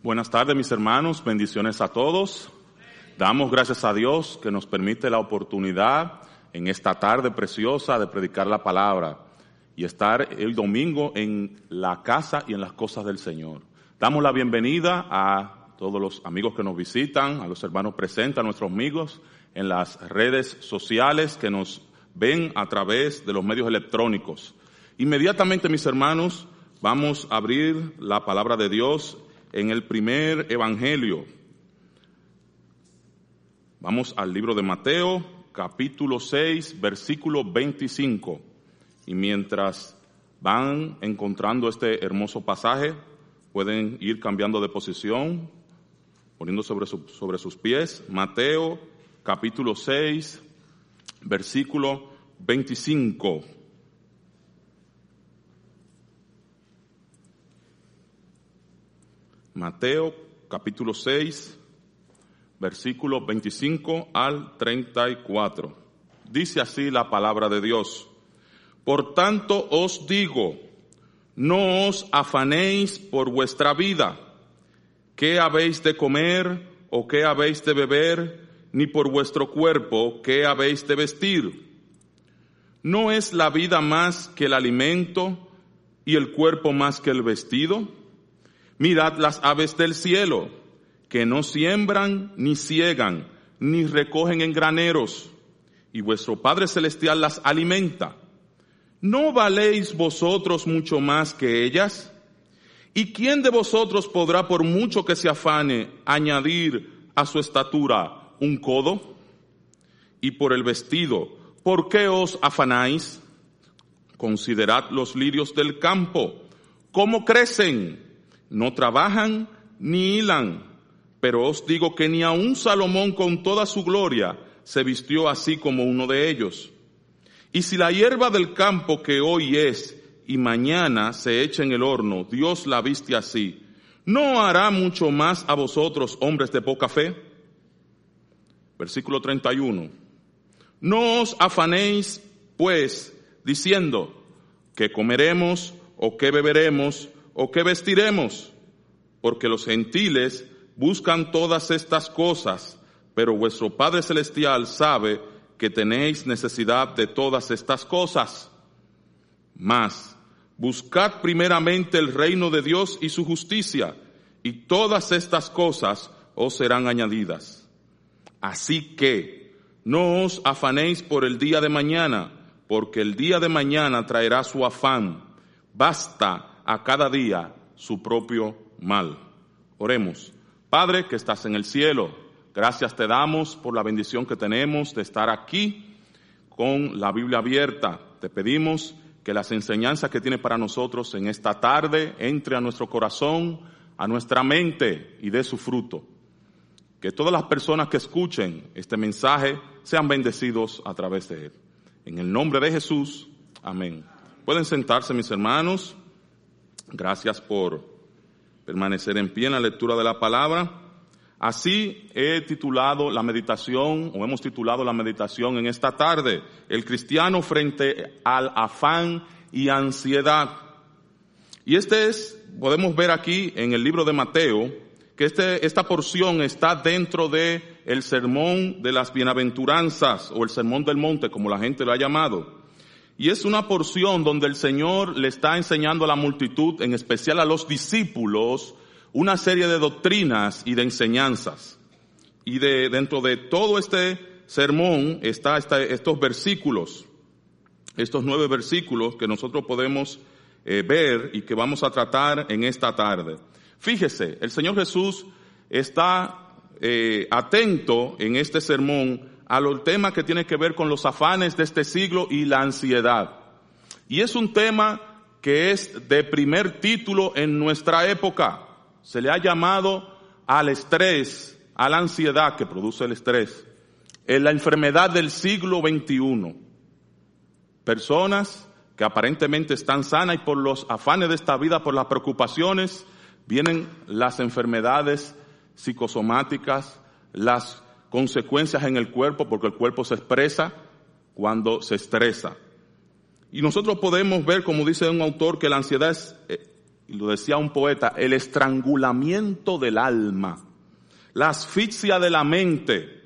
Buenas tardes mis hermanos, bendiciones a todos. Damos gracias a Dios que nos permite la oportunidad en esta tarde preciosa de predicar la palabra y estar el domingo en la casa y en las cosas del Señor. Damos la bienvenida a todos los amigos que nos visitan, a los hermanos presentes, a nuestros amigos en las redes sociales que nos ven a través de los medios electrónicos. Inmediatamente mis hermanos, vamos a abrir la palabra de Dios en el primer evangelio. Vamos al libro de Mateo, capítulo 6, versículo 25. Y mientras van encontrando este hermoso pasaje, pueden ir cambiando de posición, poniendo sobre, sobre sus pies. Mateo, capítulo 6, versículo 25. Mateo capítulo 6, versículo 25 al 34. Dice así la palabra de Dios. Por tanto os digo, no os afanéis por vuestra vida, qué habéis de comer o qué habéis de beber, ni por vuestro cuerpo, qué habéis de vestir. ¿No es la vida más que el alimento y el cuerpo más que el vestido? Mirad las aves del cielo, que no siembran, ni ciegan, ni recogen en graneros, y vuestro Padre Celestial las alimenta. ¿No valéis vosotros mucho más que ellas? ¿Y quién de vosotros podrá, por mucho que se afane, añadir a su estatura un codo? Y por el vestido, ¿por qué os afanáis? Considerad los lirios del campo, cómo crecen no trabajan ni hilan, pero os digo que ni aun Salomón con toda su gloria se vistió así como uno de ellos. Y si la hierba del campo que hoy es y mañana se echa en el horno, Dios la viste así, ¿no hará mucho más a vosotros, hombres de poca fe? Versículo 31. No os afanéis, pues, diciendo, que comeremos o que beberemos ¿O qué vestiremos? Porque los gentiles buscan todas estas cosas, pero vuestro Padre Celestial sabe que tenéis necesidad de todas estas cosas. Mas, buscad primeramente el reino de Dios y su justicia, y todas estas cosas os serán añadidas. Así que, no os afanéis por el día de mañana, porque el día de mañana traerá su afán. Basta a cada día su propio mal. Oremos. Padre que estás en el cielo, gracias te damos por la bendición que tenemos de estar aquí con la Biblia abierta. Te pedimos que las enseñanzas que tiene para nosotros en esta tarde entre a nuestro corazón, a nuestra mente y dé su fruto. Que todas las personas que escuchen este mensaje sean bendecidos a través de él. En el nombre de Jesús, amén. Pueden sentarse mis hermanos. Gracias por permanecer en pie en la lectura de la palabra. Así he titulado la meditación, o hemos titulado la meditación en esta tarde, el cristiano frente al afán y ansiedad. Y este es, podemos ver aquí en el libro de Mateo, que este, esta porción está dentro de el sermón de las bienaventuranzas, o el sermón del monte, como la gente lo ha llamado. Y es una porción donde el Señor le está enseñando a la multitud, en especial a los discípulos, una serie de doctrinas y de enseñanzas. Y de, dentro de todo este sermón está estos versículos, estos nueve versículos que nosotros podemos eh, ver y que vamos a tratar en esta tarde. Fíjese, el Señor Jesús está eh, atento en este sermón a los temas que tiene que ver con los afanes de este siglo y la ansiedad. Y es un tema que es de primer título en nuestra época. Se le ha llamado al estrés, a la ansiedad que produce el estrés, en la enfermedad del siglo XXI. Personas que aparentemente están sanas y por los afanes de esta vida, por las preocupaciones, vienen las enfermedades psicosomáticas, las consecuencias en el cuerpo porque el cuerpo se expresa cuando se estresa. Y nosotros podemos ver, como dice un autor, que la ansiedad es, eh, y lo decía un poeta, el estrangulamiento del alma, la asfixia de la mente.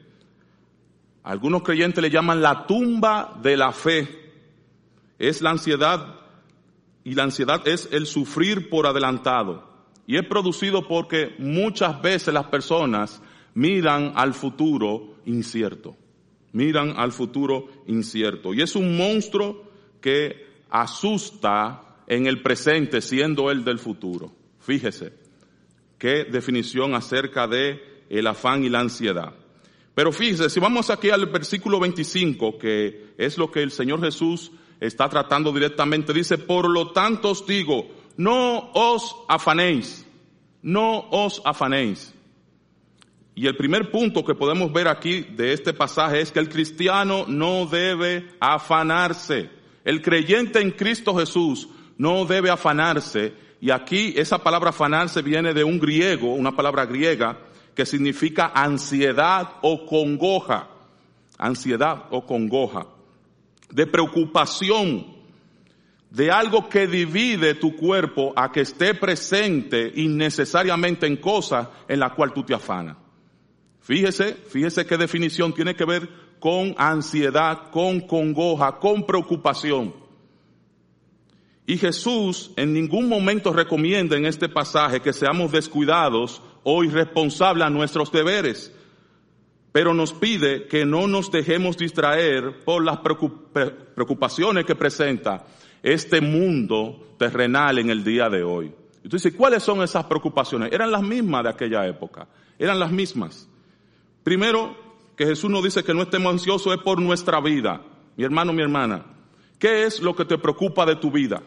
Algunos creyentes le llaman la tumba de la fe. Es la ansiedad y la ansiedad es el sufrir por adelantado. Y es producido porque muchas veces las personas miran al futuro incierto. Miran al futuro incierto. Y es un monstruo que asusta en el presente siendo el del futuro. Fíjese, qué definición acerca de el afán y la ansiedad. Pero fíjese, si vamos aquí al versículo 25, que es lo que el Señor Jesús está tratando directamente, dice, por lo tanto os digo, no os afanéis, no os afanéis. Y el primer punto que podemos ver aquí de este pasaje es que el cristiano no debe afanarse. El creyente en Cristo Jesús no debe afanarse. Y aquí esa palabra afanarse viene de un griego, una palabra griega, que significa ansiedad o congoja. Ansiedad o congoja. De preocupación, de algo que divide tu cuerpo a que esté presente innecesariamente en cosas en la cual tú te afanas. Fíjese, fíjese qué definición tiene que ver con ansiedad, con congoja, con preocupación. Y Jesús en ningún momento recomienda en este pasaje que seamos descuidados o irresponsables a nuestros deberes, pero nos pide que no nos dejemos distraer por las preocupaciones que presenta este mundo terrenal en el día de hoy. Entonces, ¿cuáles son esas preocupaciones? Eran las mismas de aquella época, eran las mismas. Primero, que Jesús nos dice que no estemos ansiosos es por nuestra vida. Mi hermano, mi hermana, ¿qué es lo que te preocupa de tu vida?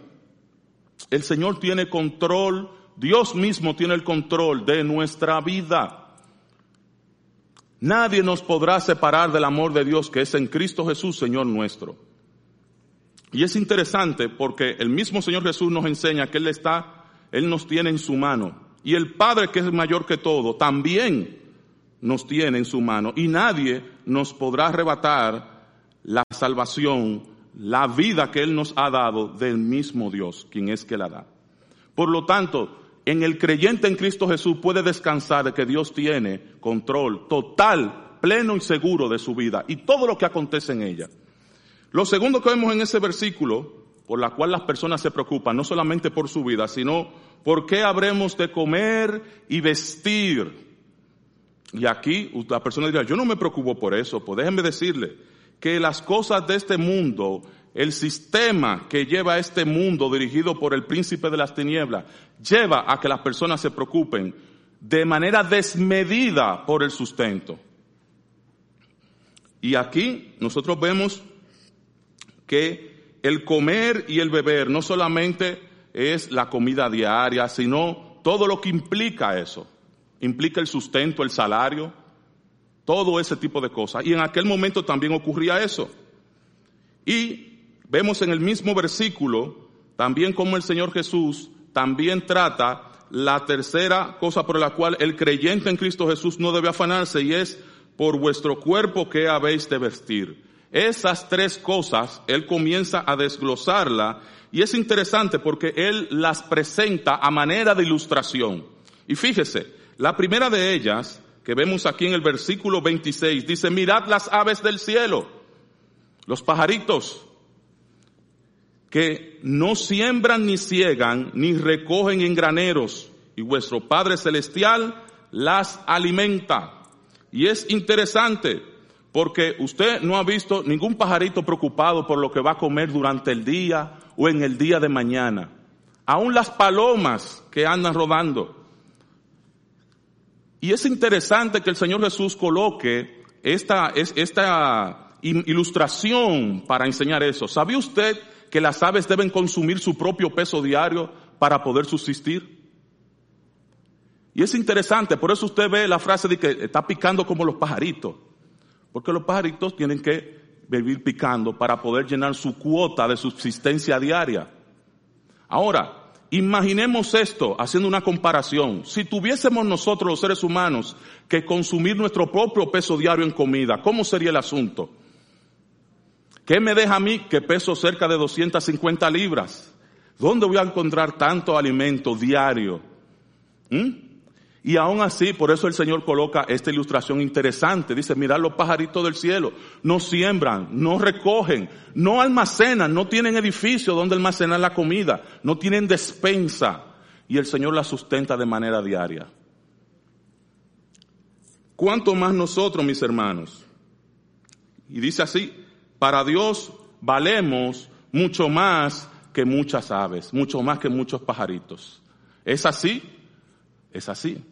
El Señor tiene control, Dios mismo tiene el control de nuestra vida. Nadie nos podrá separar del amor de Dios que es en Cristo Jesús, Señor nuestro. Y es interesante porque el mismo Señor Jesús nos enseña que Él está, Él nos tiene en su mano. Y el Padre que es mayor que todo, también nos tiene en su mano. Y nadie nos podrá arrebatar la salvación la vida que Él nos ha dado del mismo Dios, quien es que la da. Por lo tanto, en el creyente en Cristo Jesús puede descansar de que Dios tiene control total, pleno y seguro de su vida y todo lo que acontece en ella. Lo segundo que vemos en ese versículo, por la cual las personas se preocupan, no solamente por su vida, sino por qué habremos de comer y vestir. Y aquí la persona dirá, yo no me preocupo por eso, pues déjenme decirle, que las cosas de este mundo, el sistema que lleva a este mundo dirigido por el príncipe de las tinieblas, lleva a que las personas se preocupen de manera desmedida por el sustento. Y aquí nosotros vemos que el comer y el beber no solamente es la comida diaria, sino todo lo que implica eso. Implica el sustento, el salario, todo ese tipo de cosas. Y en aquel momento también ocurría eso. Y vemos en el mismo versículo también como el Señor Jesús también trata la tercera cosa por la cual el creyente en Cristo Jesús no debe afanarse y es por vuestro cuerpo que habéis de vestir. Esas tres cosas, Él comienza a desglosarla y es interesante porque Él las presenta a manera de ilustración. Y fíjese, la primera de ellas que vemos aquí en el versículo 26, dice, mirad las aves del cielo, los pajaritos, que no siembran ni ciegan, ni recogen en graneros, y vuestro Padre Celestial las alimenta. Y es interesante, porque usted no ha visto ningún pajarito preocupado por lo que va a comer durante el día o en el día de mañana. Aún las palomas que andan rodando y es interesante que el Señor Jesús coloque esta, esta ilustración para enseñar eso. ¿Sabe usted que las aves deben consumir su propio peso diario para poder subsistir? Y es interesante, por eso usted ve la frase de que está picando como los pajaritos. Porque los pajaritos tienen que vivir picando para poder llenar su cuota de subsistencia diaria. Ahora, Imaginemos esto haciendo una comparación. Si tuviésemos nosotros los seres humanos que consumir nuestro propio peso diario en comida, ¿cómo sería el asunto? ¿Qué me deja a mí que peso cerca de 250 libras? ¿Dónde voy a encontrar tanto alimento diario? ¿Mm? Y aún así, por eso el Señor coloca esta ilustración interesante. Dice, mirad los pajaritos del cielo. No siembran, no recogen, no almacenan, no tienen edificio donde almacenar la comida, no tienen despensa. Y el Señor la sustenta de manera diaria. ¿Cuánto más nosotros, mis hermanos? Y dice así, para Dios valemos mucho más que muchas aves, mucho más que muchos pajaritos. ¿Es así? Es así.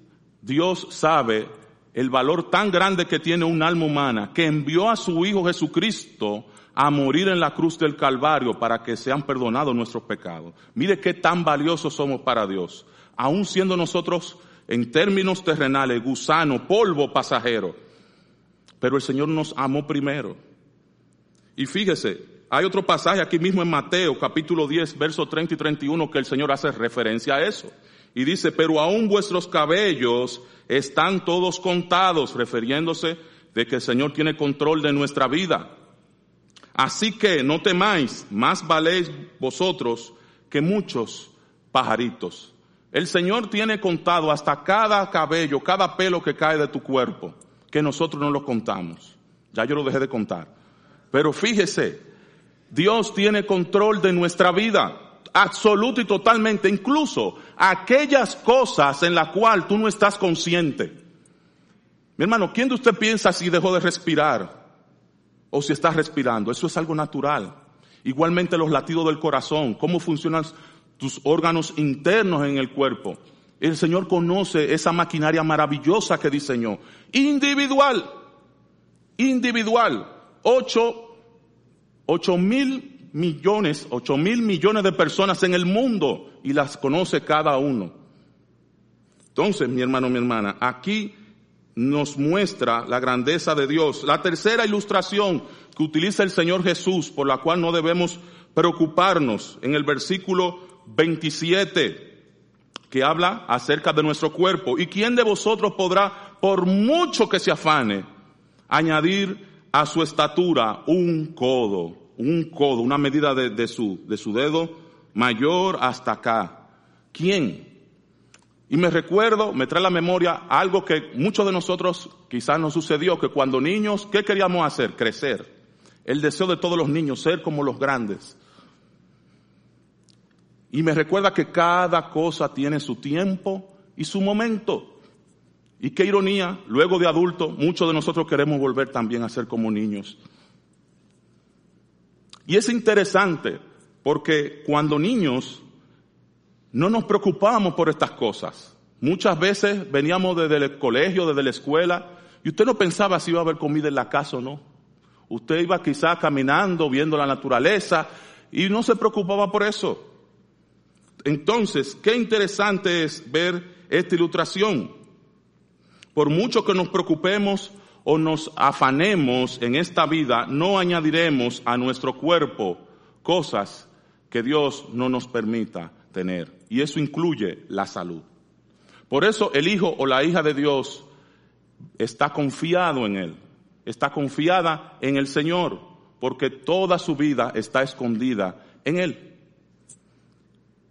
Dios sabe el valor tan grande que tiene un alma humana que envió a su Hijo Jesucristo a morir en la cruz del Calvario para que sean perdonados nuestros pecados. Mire qué tan valiosos somos para Dios, aun siendo nosotros en términos terrenales gusano, polvo pasajero. Pero el Señor nos amó primero. Y fíjese, hay otro pasaje aquí mismo en Mateo capítulo 10, versos 30 y 31 que el Señor hace referencia a eso. Y dice, pero aún vuestros cabellos están todos contados, refiriéndose de que el Señor tiene control de nuestra vida. Así que no temáis, más valéis vosotros que muchos pajaritos. El Señor tiene contado hasta cada cabello, cada pelo que cae de tu cuerpo, que nosotros no lo contamos. Ya yo lo dejé de contar. Pero fíjese, Dios tiene control de nuestra vida, absoluto y totalmente, incluso aquellas cosas en las cuales tú no estás consciente. Mi hermano, ¿quién de usted piensa si dejó de respirar o si está respirando? Eso es algo natural. Igualmente los latidos del corazón, cómo funcionan tus órganos internos en el cuerpo. El Señor conoce esa maquinaria maravillosa que diseñó. Individual. Individual. Ocho Ocho mil millones, ocho mil millones de personas en el mundo y las conoce cada uno. Entonces, mi hermano, mi hermana, aquí nos muestra la grandeza de Dios. La tercera ilustración que utiliza el Señor Jesús, por la cual no debemos preocuparnos, en el versículo 27, que habla acerca de nuestro cuerpo. ¿Y quién de vosotros podrá, por mucho que se afane, añadir a su estatura un codo, un codo, una medida de, su, de su dedo mayor hasta acá. ¿Quién? Y me recuerdo, me trae la memoria algo que muchos de nosotros quizás nos sucedió, que cuando niños, ¿qué queríamos hacer? Crecer. El deseo de todos los niños, ser como los grandes. Y me recuerda que cada cosa tiene su tiempo y su momento. Y qué ironía, luego de adulto, muchos de nosotros queremos volver también a ser como niños. Y es interesante porque cuando niños no nos preocupábamos por estas cosas. Muchas veces veníamos desde el colegio, desde la escuela, y usted no pensaba si iba a haber comida en la casa o no. Usted iba quizás caminando, viendo la naturaleza, y no se preocupaba por eso. Entonces, qué interesante es ver esta ilustración. Por mucho que nos preocupemos o nos afanemos en esta vida, no añadiremos a nuestro cuerpo cosas que Dios no nos permita tener. Y eso incluye la salud. Por eso el hijo o la hija de Dios está confiado en Él, está confiada en el Señor, porque toda su vida está escondida en Él.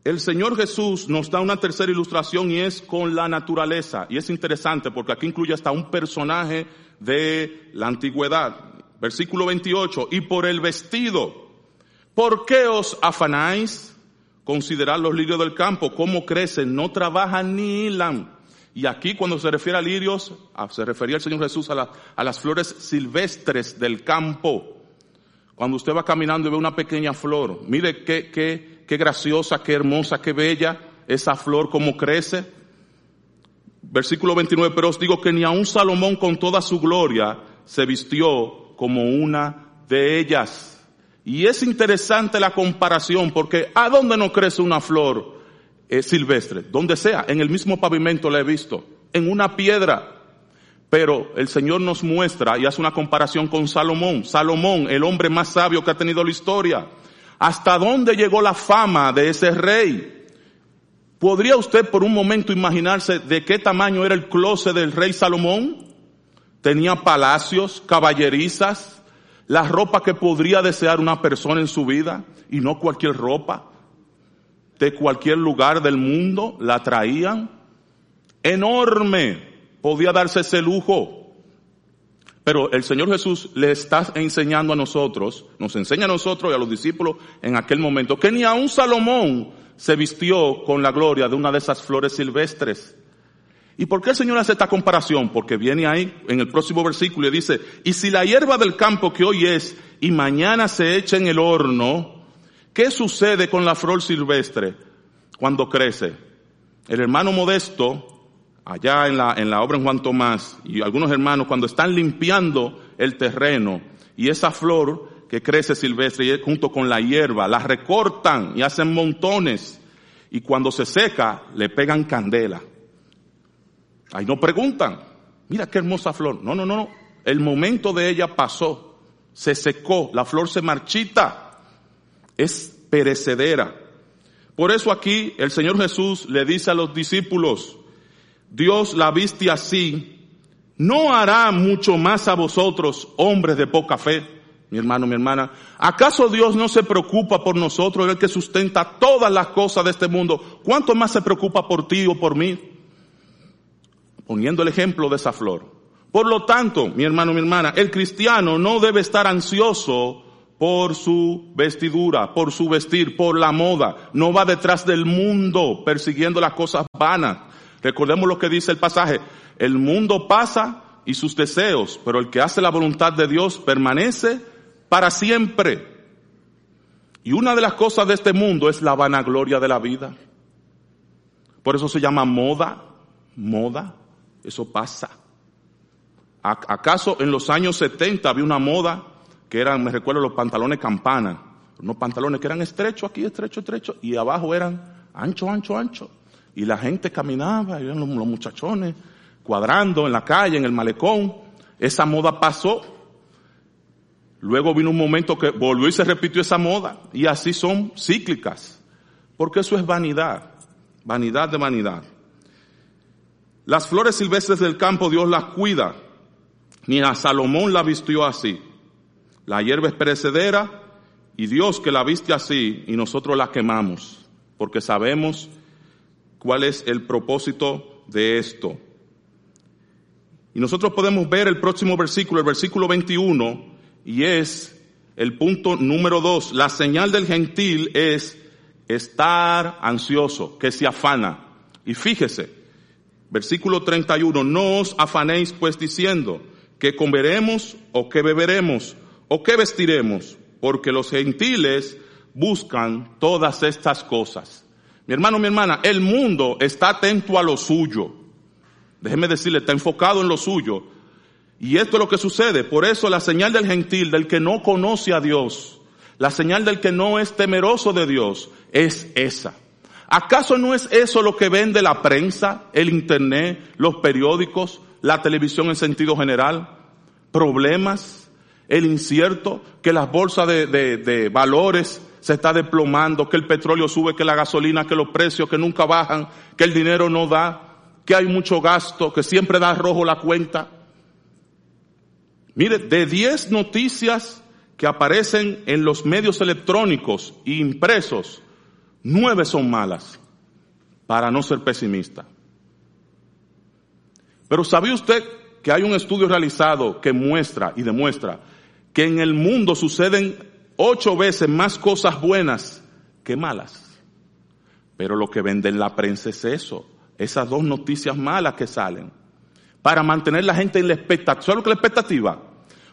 El Señor Jesús nos da una tercera ilustración y es con la naturaleza. Y es interesante porque aquí incluye hasta un personaje de la antigüedad. Versículo 28. Y por el vestido, ¿por qué os afanáis? Considerad los lirios del campo, cómo crecen, no trabajan ni hilan. Y aquí cuando se refiere a lirios, se refería el Señor Jesús a, a las flores silvestres del campo. Cuando usted va caminando y ve una pequeña flor, mire qué, qué, qué graciosa, qué hermosa, qué bella esa flor, cómo crece. Versículo 29, pero os digo que ni aun Salomón con toda su gloria se vistió como una de ellas. Y es interesante la comparación porque ¿a dónde no crece una flor eh, silvestre? Donde sea, en el mismo pavimento la he visto, en una piedra. Pero el Señor nos muestra y hace una comparación con Salomón. Salomón, el hombre más sabio que ha tenido la historia ¿Hasta dónde llegó la fama de ese rey? ¿Podría usted por un momento imaginarse de qué tamaño era el closet del rey Salomón? Tenía palacios, caballerizas, la ropa que podría desear una persona en su vida y no cualquier ropa. de cualquier lugar del mundo la traían. Enorme. Podía darse ese lujo. Pero el Señor Jesús le está enseñando a nosotros, nos enseña a nosotros y a los discípulos en aquel momento, que ni aun Salomón se vistió con la gloria de una de esas flores silvestres. ¿Y por qué el Señor hace esta comparación? Porque viene ahí en el próximo versículo y dice, y si la hierba del campo que hoy es y mañana se echa en el horno, ¿qué sucede con la flor silvestre cuando crece? El hermano modesto, allá en la, en la obra en Juan Tomás, y algunos hermanos cuando están limpiando el terreno y esa flor que crece silvestre junto con la hierba, la recortan y hacen montones y cuando se seca le pegan candela Ahí no preguntan, mira qué hermosa flor. No, no, no, no. El momento de ella pasó, se secó, la flor se marchita, es perecedera. Por eso aquí el Señor Jesús le dice a los discípulos, Dios la viste así, no hará mucho más a vosotros, hombres de poca fe, mi hermano, mi hermana. ¿Acaso Dios no se preocupa por nosotros, el que sustenta todas las cosas de este mundo? ¿Cuánto más se preocupa por ti o por mí? poniendo el ejemplo de esa flor. Por lo tanto, mi hermano, mi hermana, el cristiano no debe estar ansioso por su vestidura, por su vestir, por la moda. No va detrás del mundo persiguiendo las cosas vanas. Recordemos lo que dice el pasaje. El mundo pasa y sus deseos, pero el que hace la voluntad de Dios permanece para siempre. Y una de las cosas de este mundo es la vanagloria de la vida. Por eso se llama moda, moda. Eso pasa. ¿Acaso en los años 70 había una moda que eran, me recuerdo, los pantalones campana? Unos pantalones que eran estrechos aquí, estrecho, estrecho, y abajo eran ancho, ancho, ancho. Y la gente caminaba, eran los muchachones cuadrando en la calle, en el malecón. Esa moda pasó. Luego vino un momento que volvió y se repitió esa moda. Y así son cíclicas. Porque eso es vanidad. Vanidad de vanidad. Las flores silvestres del campo Dios las cuida. Ni a Salomón la vistió así. La hierba es perecedera y Dios que la viste así y nosotros la quemamos porque sabemos cuál es el propósito de esto. Y nosotros podemos ver el próximo versículo, el versículo 21, y es el punto número dos. La señal del gentil es estar ansioso, que se afana. Y fíjese, Versículo 31, no os afanéis pues diciendo que comeremos o que beberemos o que vestiremos, porque los gentiles buscan todas estas cosas. Mi hermano, mi hermana, el mundo está atento a lo suyo. Déjeme decirle, está enfocado en lo suyo. Y esto es lo que sucede. Por eso la señal del gentil, del que no conoce a Dios, la señal del que no es temeroso de Dios, es esa. ¿Acaso no es eso lo que vende la prensa, el internet, los periódicos, la televisión en sentido general? Problemas, el incierto, que las bolsas de, de valores se está desplomando, que el petróleo sube, que la gasolina, que los precios que nunca bajan, que el dinero no da, que hay mucho gasto, que siempre da rojo la cuenta. Mire, de 10 noticias que aparecen en los medios electrónicos e impresos, Nueve son malas, para no ser pesimista. Pero ¿sabía usted que hay un estudio realizado que muestra y demuestra que en el mundo suceden ocho veces más cosas buenas que malas? Pero lo que vende en la prensa es eso, esas dos noticias malas que salen, para mantener la gente en la expectativa. ¿Sabe lo que es la expectativa?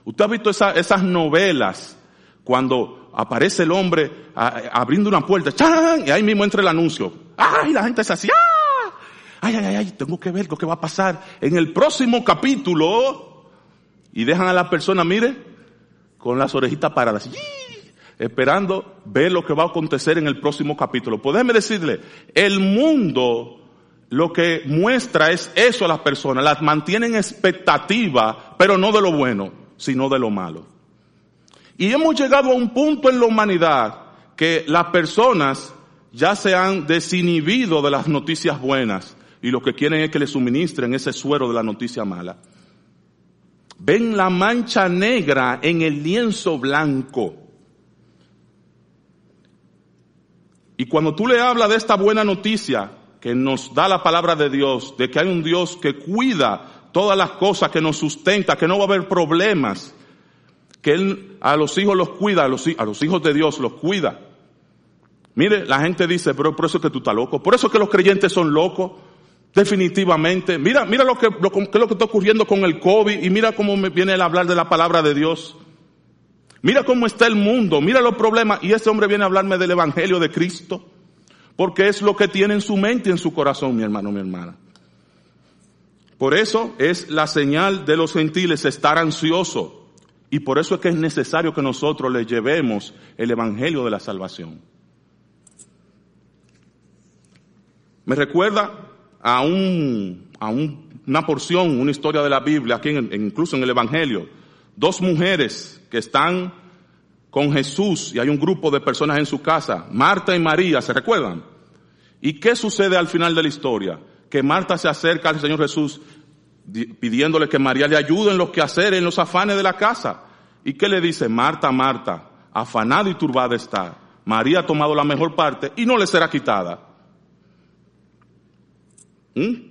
Usted ha visto esas novelas cuando aparece el hombre abriendo una puerta, ¡chan! y ahí mismo entra el anuncio. ¡Ay! La gente se así, ¡ah! ¡Ay, ay, ay! Tengo que ver lo que va a pasar en el próximo capítulo. Y dejan a la persona, mire, con las orejitas paradas, esperando ver lo que va a acontecer en el próximo capítulo. Pues decirle, el mundo lo que muestra es eso a las personas, las mantienen expectativa, pero no de lo bueno, sino de lo malo. Y hemos llegado a un punto en la humanidad que las personas ya se han desinhibido de las noticias buenas y lo que quieren es que le suministren ese suero de la noticia mala. Ven la mancha negra en el lienzo blanco. Y cuando tú le hablas de esta buena noticia que nos da la palabra de Dios, de que hay un Dios que cuida todas las cosas, que nos sustenta, que no va a haber problemas, que Él a los hijos los cuida, a los, hijos de Dios los cuida. Mire, la gente dice, pero por eso es que tú estás loco, por eso es que los creyentes son locos, definitivamente. Mira, mira lo que, lo, que lo que está ocurriendo con el COVID y mira cómo viene a hablar de la palabra de Dios. Mira cómo está el mundo, mira los problemas. Y este hombre viene a hablarme del Evangelio de Cristo, porque es lo que tiene en su mente y en su corazón, mi hermano, mi hermana. Por eso es la señal de los gentiles estar ansioso. Y por eso es que es necesario que nosotros le llevemos el Evangelio de la salvación. Me recuerda a, un, a una porción, una historia de la Biblia, aquí incluso en el Evangelio. Dos mujeres que están con Jesús y hay un grupo de personas en su casa, Marta y María, ¿se recuerdan? ¿Y qué sucede al final de la historia? Que Marta se acerca al Señor Jesús pidiéndole que María le ayude en los quehaceres, en los afanes de la casa. ¿Y qué le dice? Marta, Marta, afanada y turbada está. María ha tomado la mejor parte y no le será quitada. ¿Mm?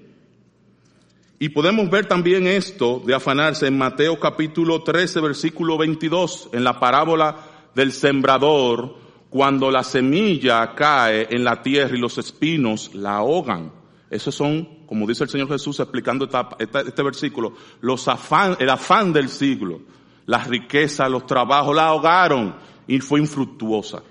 Y podemos ver también esto de afanarse en Mateo capítulo 13, versículo 22, en la parábola del sembrador, cuando la semilla cae en la tierra y los espinos la ahogan. Esos son, como dice el Señor Jesús explicando este versículo, los afán, el afán del siglo, las riquezas, los trabajos la ahogaron y fue infructuosa.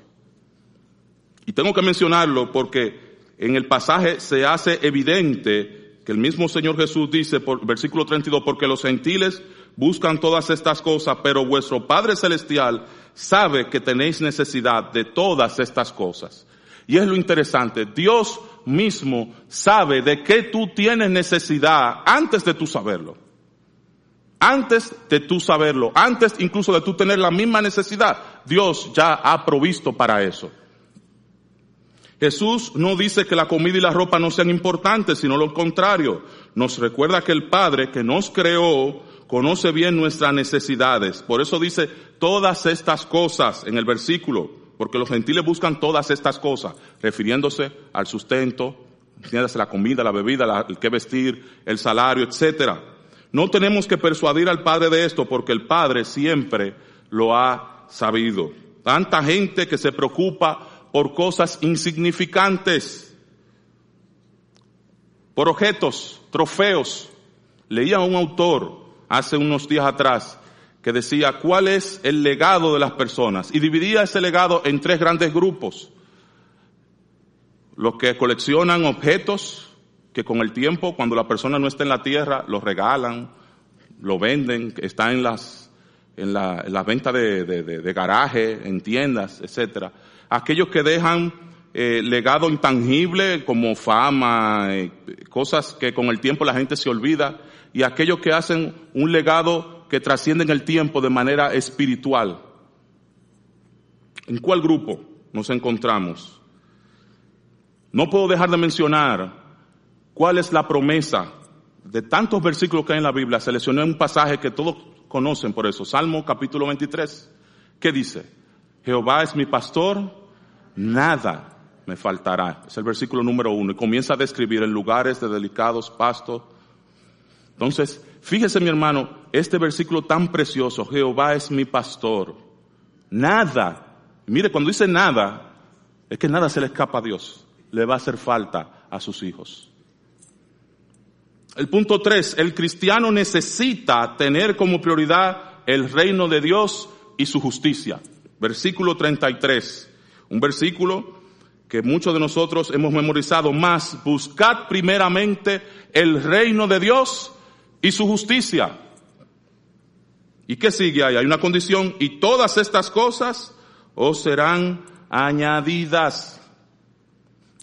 Y tengo que mencionarlo porque en el pasaje se hace evidente que el mismo Señor Jesús dice, por versículo 32, porque los gentiles buscan todas estas cosas, pero vuestro Padre Celestial sabe que tenéis necesidad de todas estas cosas. Y es lo interesante, Dios mismo sabe de qué tú tienes necesidad antes de tú saberlo. Antes de tú saberlo, antes incluso de tú tener la misma necesidad, Dios ya ha provisto para eso. Jesús no dice que la comida y la ropa no sean importantes, sino lo contrario. Nos recuerda que el Padre que nos creó conoce bien nuestras necesidades. Por eso dice todas estas cosas en el versículo, porque los gentiles buscan todas estas cosas, refiriéndose al sustento, la comida, la bebida, el que vestir, el salario, etcétera. No tenemos que persuadir al Padre de esto, porque el Padre siempre lo ha sabido. Tanta gente que se preocupa por cosas insignificantes, por objetos, trofeos. Leía un autor hace unos días atrás que decía cuál es el legado de las personas y dividía ese legado en tres grandes grupos. Los que coleccionan objetos que con el tiempo, cuando la persona no está en la tierra, los regalan, lo venden, está en las, en la, en venta de, de, garaje, en tiendas, etcétera aquellos que dejan eh, legado intangible como fama, eh, cosas que con el tiempo la gente se olvida, y aquellos que hacen un legado que trasciende en el tiempo de manera espiritual. ¿En cuál grupo nos encontramos? No puedo dejar de mencionar cuál es la promesa de tantos versículos que hay en la Biblia. Seleccioné un pasaje que todos conocen por eso. Salmo capítulo 23. ¿Qué dice? Jehová es mi pastor, nada me faltará. Es el versículo número uno. Y comienza a describir en lugares de delicados pastos. Entonces, fíjese mi hermano, este versículo tan precioso, Jehová es mi pastor. Nada, mire, cuando dice nada, es que nada se le escapa a Dios. Le va a hacer falta a sus hijos. El punto tres, el cristiano necesita tener como prioridad el reino de Dios y su justicia. Versículo 33. Un versículo que muchos de nosotros hemos memorizado más. Buscad primeramente el reino de Dios y su justicia. ¿Y qué sigue ahí? Hay una condición y todas estas cosas os serán añadidas.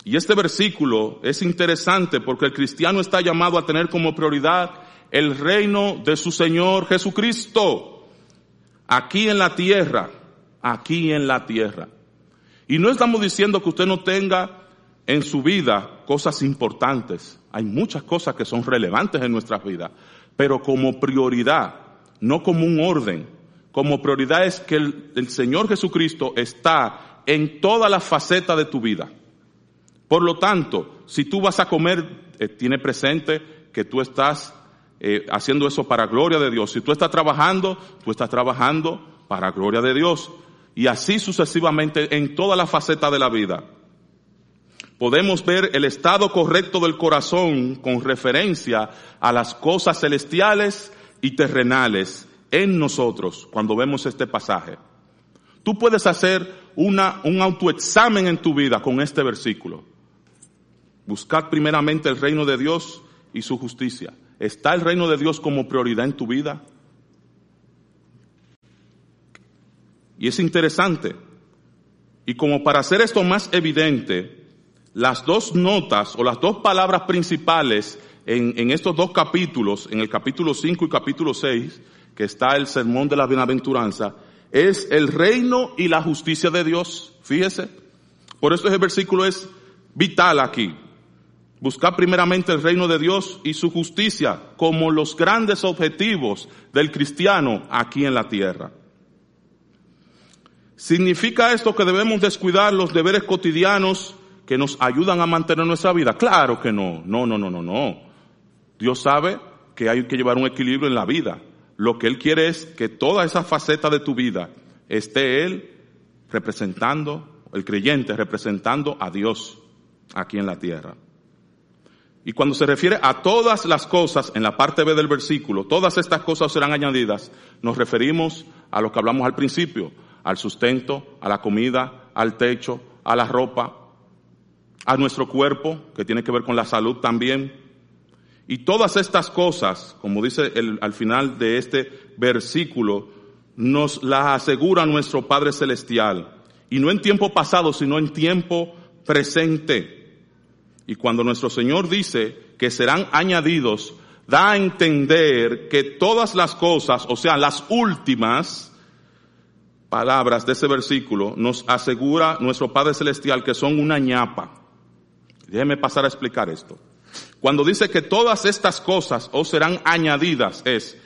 Y este versículo es interesante porque el cristiano está llamado a tener como prioridad el reino de su Señor Jesucristo. Aquí en la tierra aquí en la tierra. Y no estamos diciendo que usted no tenga en su vida cosas importantes. Hay muchas cosas que son relevantes en nuestras vidas, pero como prioridad, no como un orden. Como prioridad es que el, Señor Jesucristo está en toda la faceta de tu vida. Por lo tanto, si tú vas a comer, eh, tiene presente que tú estás eh, haciendo eso para gloria de Dios. Si tú estás trabajando, tú estás trabajando para gloria de Dios. Y así sucesivamente en toda la faceta de la vida. Podemos ver el estado correcto del corazón con referencia a las cosas celestiales y terrenales en nosotros cuando vemos este pasaje. Tú puedes hacer una, un autoexamen en tu vida con este versículo. Buscar primeramente el reino de Dios y su justicia. ¿Está el reino de Dios como prioridad en tu vida? Y es interesante. Y como para hacer esto más evidente, las dos notas o las dos palabras principales en, estos dos capítulos, en el capítulo 5 y capítulo 6, que está el sermón de la bienaventuranza, es el reino y la justicia de Dios. Fíjese. Por eso ese versículo es vital aquí. Buscar primeramente el reino de Dios y su justicia como los grandes objetivos del cristiano aquí en la tierra. ¿Significa esto que debemos descuidar los deberes cotidianos que nos ayudan a mantener nuestra vida? Claro que no. No, no, no, no, no. Dios sabe que hay que llevar un equilibrio en la vida. Lo que Él quiere es que toda esa faceta de tu vida esté Él representando, el creyente representando a Dios aquí en la tierra. Y cuando se refiere a todas las cosas, en la parte B del versículo, todas estas cosas serán añadidas, nos referimos a lo que hablamos al principio, al sustento, a la comida, al techo, a la ropa, a nuestro cuerpo, que tiene que ver con la salud también. Y todas estas cosas, como dice el, al final de este versículo, nos las asegura nuestro Padre Celestial. Y no en tiempo pasado, sino en tiempo presente. Y cuando nuestro Señor dice que serán añadidos, da a entender que todas las cosas, o sea, las últimas, palabras de ese versículo nos asegura nuestro Padre Celestial que son una ñapa. Déjeme pasar a explicar esto. Cuando dice que todas estas cosas os serán añadidas, es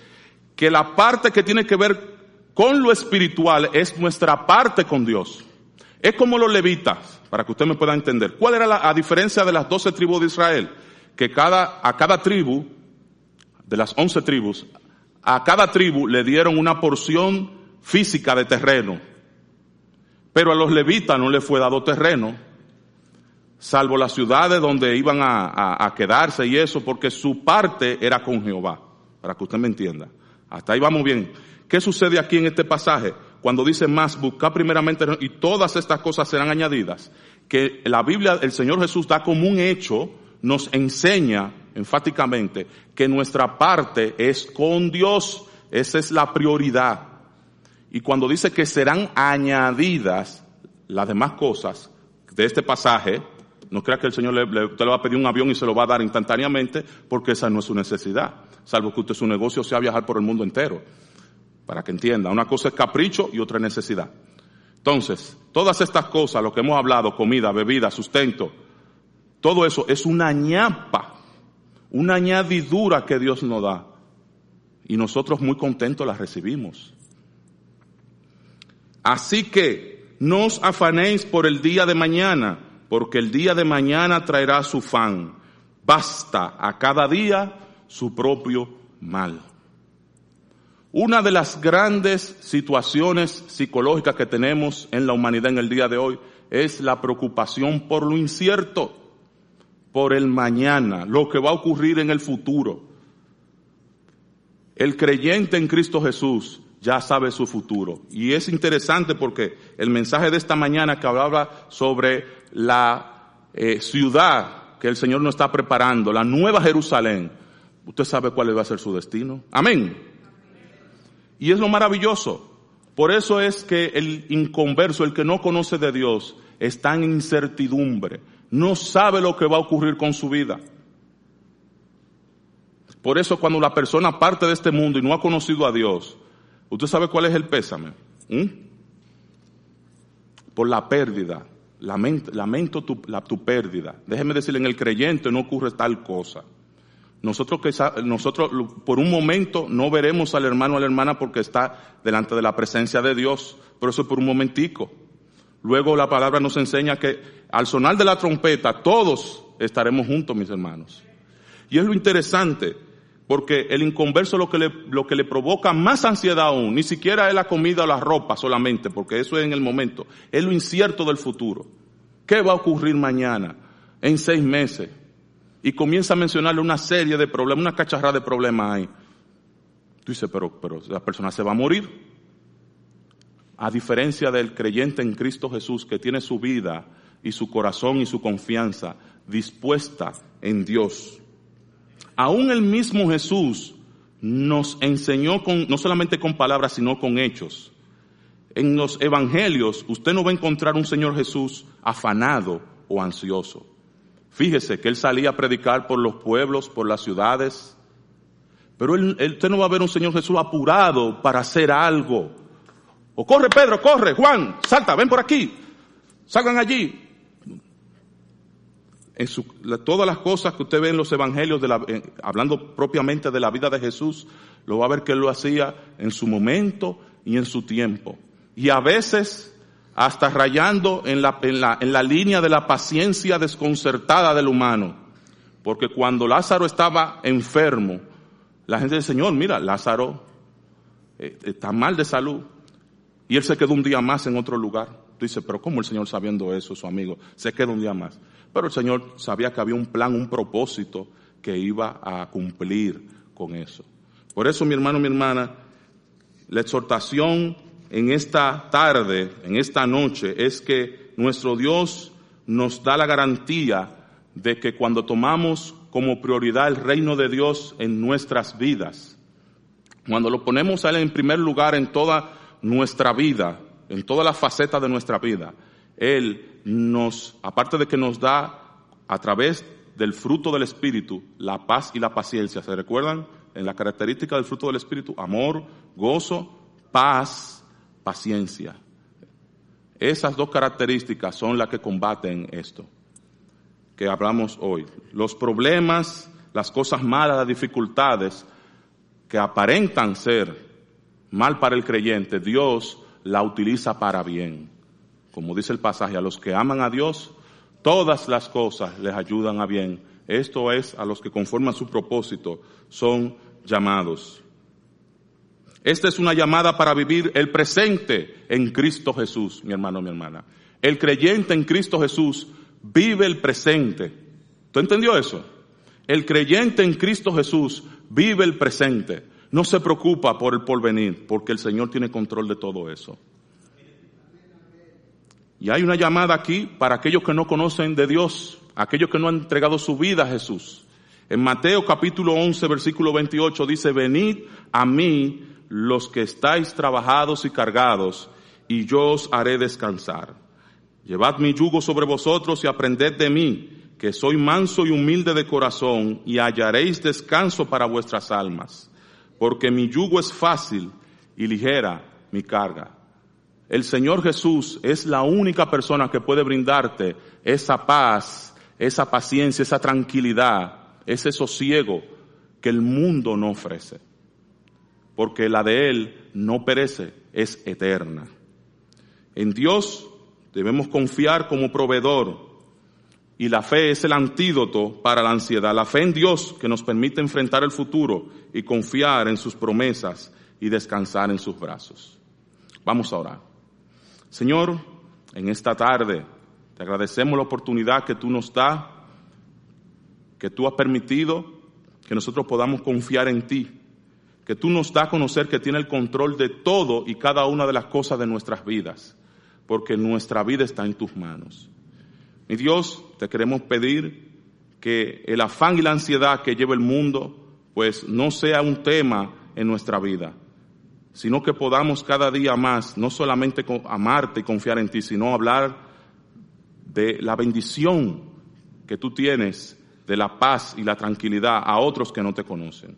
que la parte que tiene que ver con lo espiritual es nuestra parte con Dios. Es como los levitas, para que usted me pueda entender. ¿Cuál era la diferencia de las doce tribus de Israel? Que cada, a cada tribu, de las once tribus, a cada tribu le dieron una porción física de terreno. Pero a los levitas no les fue dado terreno, salvo las ciudades donde iban a, quedarse y eso, porque su parte era con Jehová, para que usted me entienda. Hasta ahí vamos bien. ¿Qué sucede aquí en este pasaje? Cuando dice más, buscar primeramente y todas estas cosas serán añadidas. Que la Biblia, el Señor Jesús da como un hecho, nos enseña enfáticamente que nuestra parte es con Dios. Esa es la prioridad. Y cuando dice que serán añadidas las demás cosas de este pasaje, no crea que el Señor le, le va a pedir un avión y se lo va a dar instantáneamente, porque esa no es su necesidad, salvo que usted su negocio sea viajar por el mundo entero, para que entienda. Una cosa es capricho y otra es necesidad. Entonces, todas estas cosas, lo que hemos hablado, comida, bebida, sustento, todo eso es una ñapa, una añadidura que Dios nos da. Y nosotros muy contentos las recibimos. Así que no os afanéis por el día de mañana, porque el día de mañana traerá su fan. Basta a cada día su propio mal. Una de las grandes situaciones psicológicas que tenemos en la humanidad en el día de hoy es la preocupación por lo incierto, por el mañana, lo que va a ocurrir en el futuro. El creyente en Cristo Jesús ya sabe su futuro. Y es interesante porque el mensaje de esta mañana que hablaba sobre la eh, ciudad que el Señor nos está preparando, la nueva Jerusalén, usted sabe cuál va a ser su destino. Amén. Y es lo maravilloso. Por eso es que el inconverso, el que no conoce de Dios, está en incertidumbre. No sabe lo que va a ocurrir con su vida. Por eso cuando la persona parte de este mundo y no ha conocido a Dios, ¿Usted sabe cuál es el pésame? ¿Mm? Por la pérdida. Lamento, lamento tu, la, tu pérdida. Déjeme decirle, en el creyente no ocurre tal cosa. Nosotros, que, nosotros por un momento no veremos al hermano o a la hermana porque está delante de la presencia de Dios, pero eso por un momentico. Luego la palabra nos enseña que al sonar de la trompeta todos estaremos juntos, mis hermanos. Y es lo interesante, porque el inconverso lo que le, lo que le provoca más ansiedad aún, ni siquiera es la comida o la ropa solamente, porque eso es en el momento, es lo incierto del futuro. ¿Qué va a ocurrir mañana? En seis meses. Y comienza a mencionarle una serie de problemas, una cacharrada de problemas ahí. Tú dices, pero, pero la persona se va a morir. A diferencia del creyente en Cristo Jesús que tiene su vida y su corazón y su confianza dispuesta en Dios. Aún el mismo Jesús nos enseñó con, no solamente con palabras, sino con hechos. En los evangelios usted no va a encontrar un Señor Jesús afanado o ansioso. Fíjese que él salía a predicar por los pueblos, por las ciudades, pero él, usted no va a ver un Señor Jesús apurado para hacer algo, o corre Pedro, corre, Juan, salta, ven por aquí, salgan allí. En todas las cosas que usted ve en los evangelios, de la, hablando propiamente de la vida de Jesús, lo va a ver que él lo hacía en su momento y en su tiempo. Y a veces hasta rayando en la, en la, en la línea de la paciencia desconcertada del humano. Porque cuando Lázaro estaba enfermo, la gente dice, Señor, mira, Lázaro eh, está mal de salud. Y él se quedó un día más en otro lugar. Tú dices, pero ¿cómo el Señor sabiendo eso, su amigo? Se queda un día más. Pero el Señor sabía que había un plan, un propósito que iba a cumplir con eso. Por eso, mi hermano, mi hermana, la exhortación en esta tarde, en esta noche, es que nuestro Dios nos da la garantía de que cuando tomamos como prioridad el reino de Dios en nuestras vidas, cuando lo ponemos a Él en primer lugar en toda nuestra vida, en todas las facetas de nuestra vida. Él nos, aparte de que nos da a través del fruto del Espíritu, la paz y la paciencia. ¿Se recuerdan? En la característica del fruto del Espíritu, amor, gozo, paz, paciencia. Esas dos características son las que combaten esto que hablamos hoy. Los problemas, las cosas malas, las dificultades que aparentan ser mal para el creyente, Dios la utiliza para bien. Como dice el pasaje, a los que aman a Dios, todas las cosas les ayudan a bien. Esto es a los que conforman su propósito son llamados. Esta es una llamada para vivir el presente en Cristo Jesús, mi hermano, mi hermana. El creyente en Cristo Jesús vive el presente. ¿Tú entendió eso? El creyente en Cristo Jesús vive el presente no se preocupa por el porvenir, porque el Señor tiene control de todo eso. Y hay una llamada aquí para aquellos que no conocen de Dios, aquellos que no han entregado su vida a Jesús. En Mateo capítulo 11, versículo 28 dice, venid a mí los que estáis trabajados y cargados, y yo os haré descansar. Llevad mi yugo sobre vosotros y aprended de mí, que soy manso y humilde de corazón, y hallaréis descanso para vuestras almas porque mi yugo es fácil y ligera mi carga. El Señor Jesús es la única persona que puede brindarte esa paz, esa paciencia, esa tranquilidad, ese sosiego que el mundo no ofrece. Porque la de Él no perece, es eterna. En Dios debemos confiar como proveedor y la fe es el antídoto para la ansiedad. La fe en Dios que nos permite enfrentar el futuro y confiar en sus promesas y descansar en sus brazos. Vamos a orar. Señor, en esta tarde te agradecemos la oportunidad que tú nos das, que tú has permitido que nosotros podamos confiar en ti, que tú nos das a conocer que tiene el control de todo y cada una de las cosas de nuestras vidas, porque nuestra vida está en tus manos. Mi Dios, te queremos pedir que el afán y la ansiedad que lleva el mundo, pues no sea un tema en nuestra vida, sino que podamos cada día más no solamente amarte y confiar en ti, sino hablar de la bendición que tú tienes, de la paz y la tranquilidad a otros que no te conocen.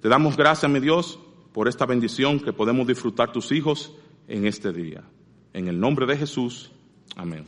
Te damos gracias, mi Dios, por esta bendición que podemos disfrutar tus hijos en este día. En el nombre de Jesús. Amén.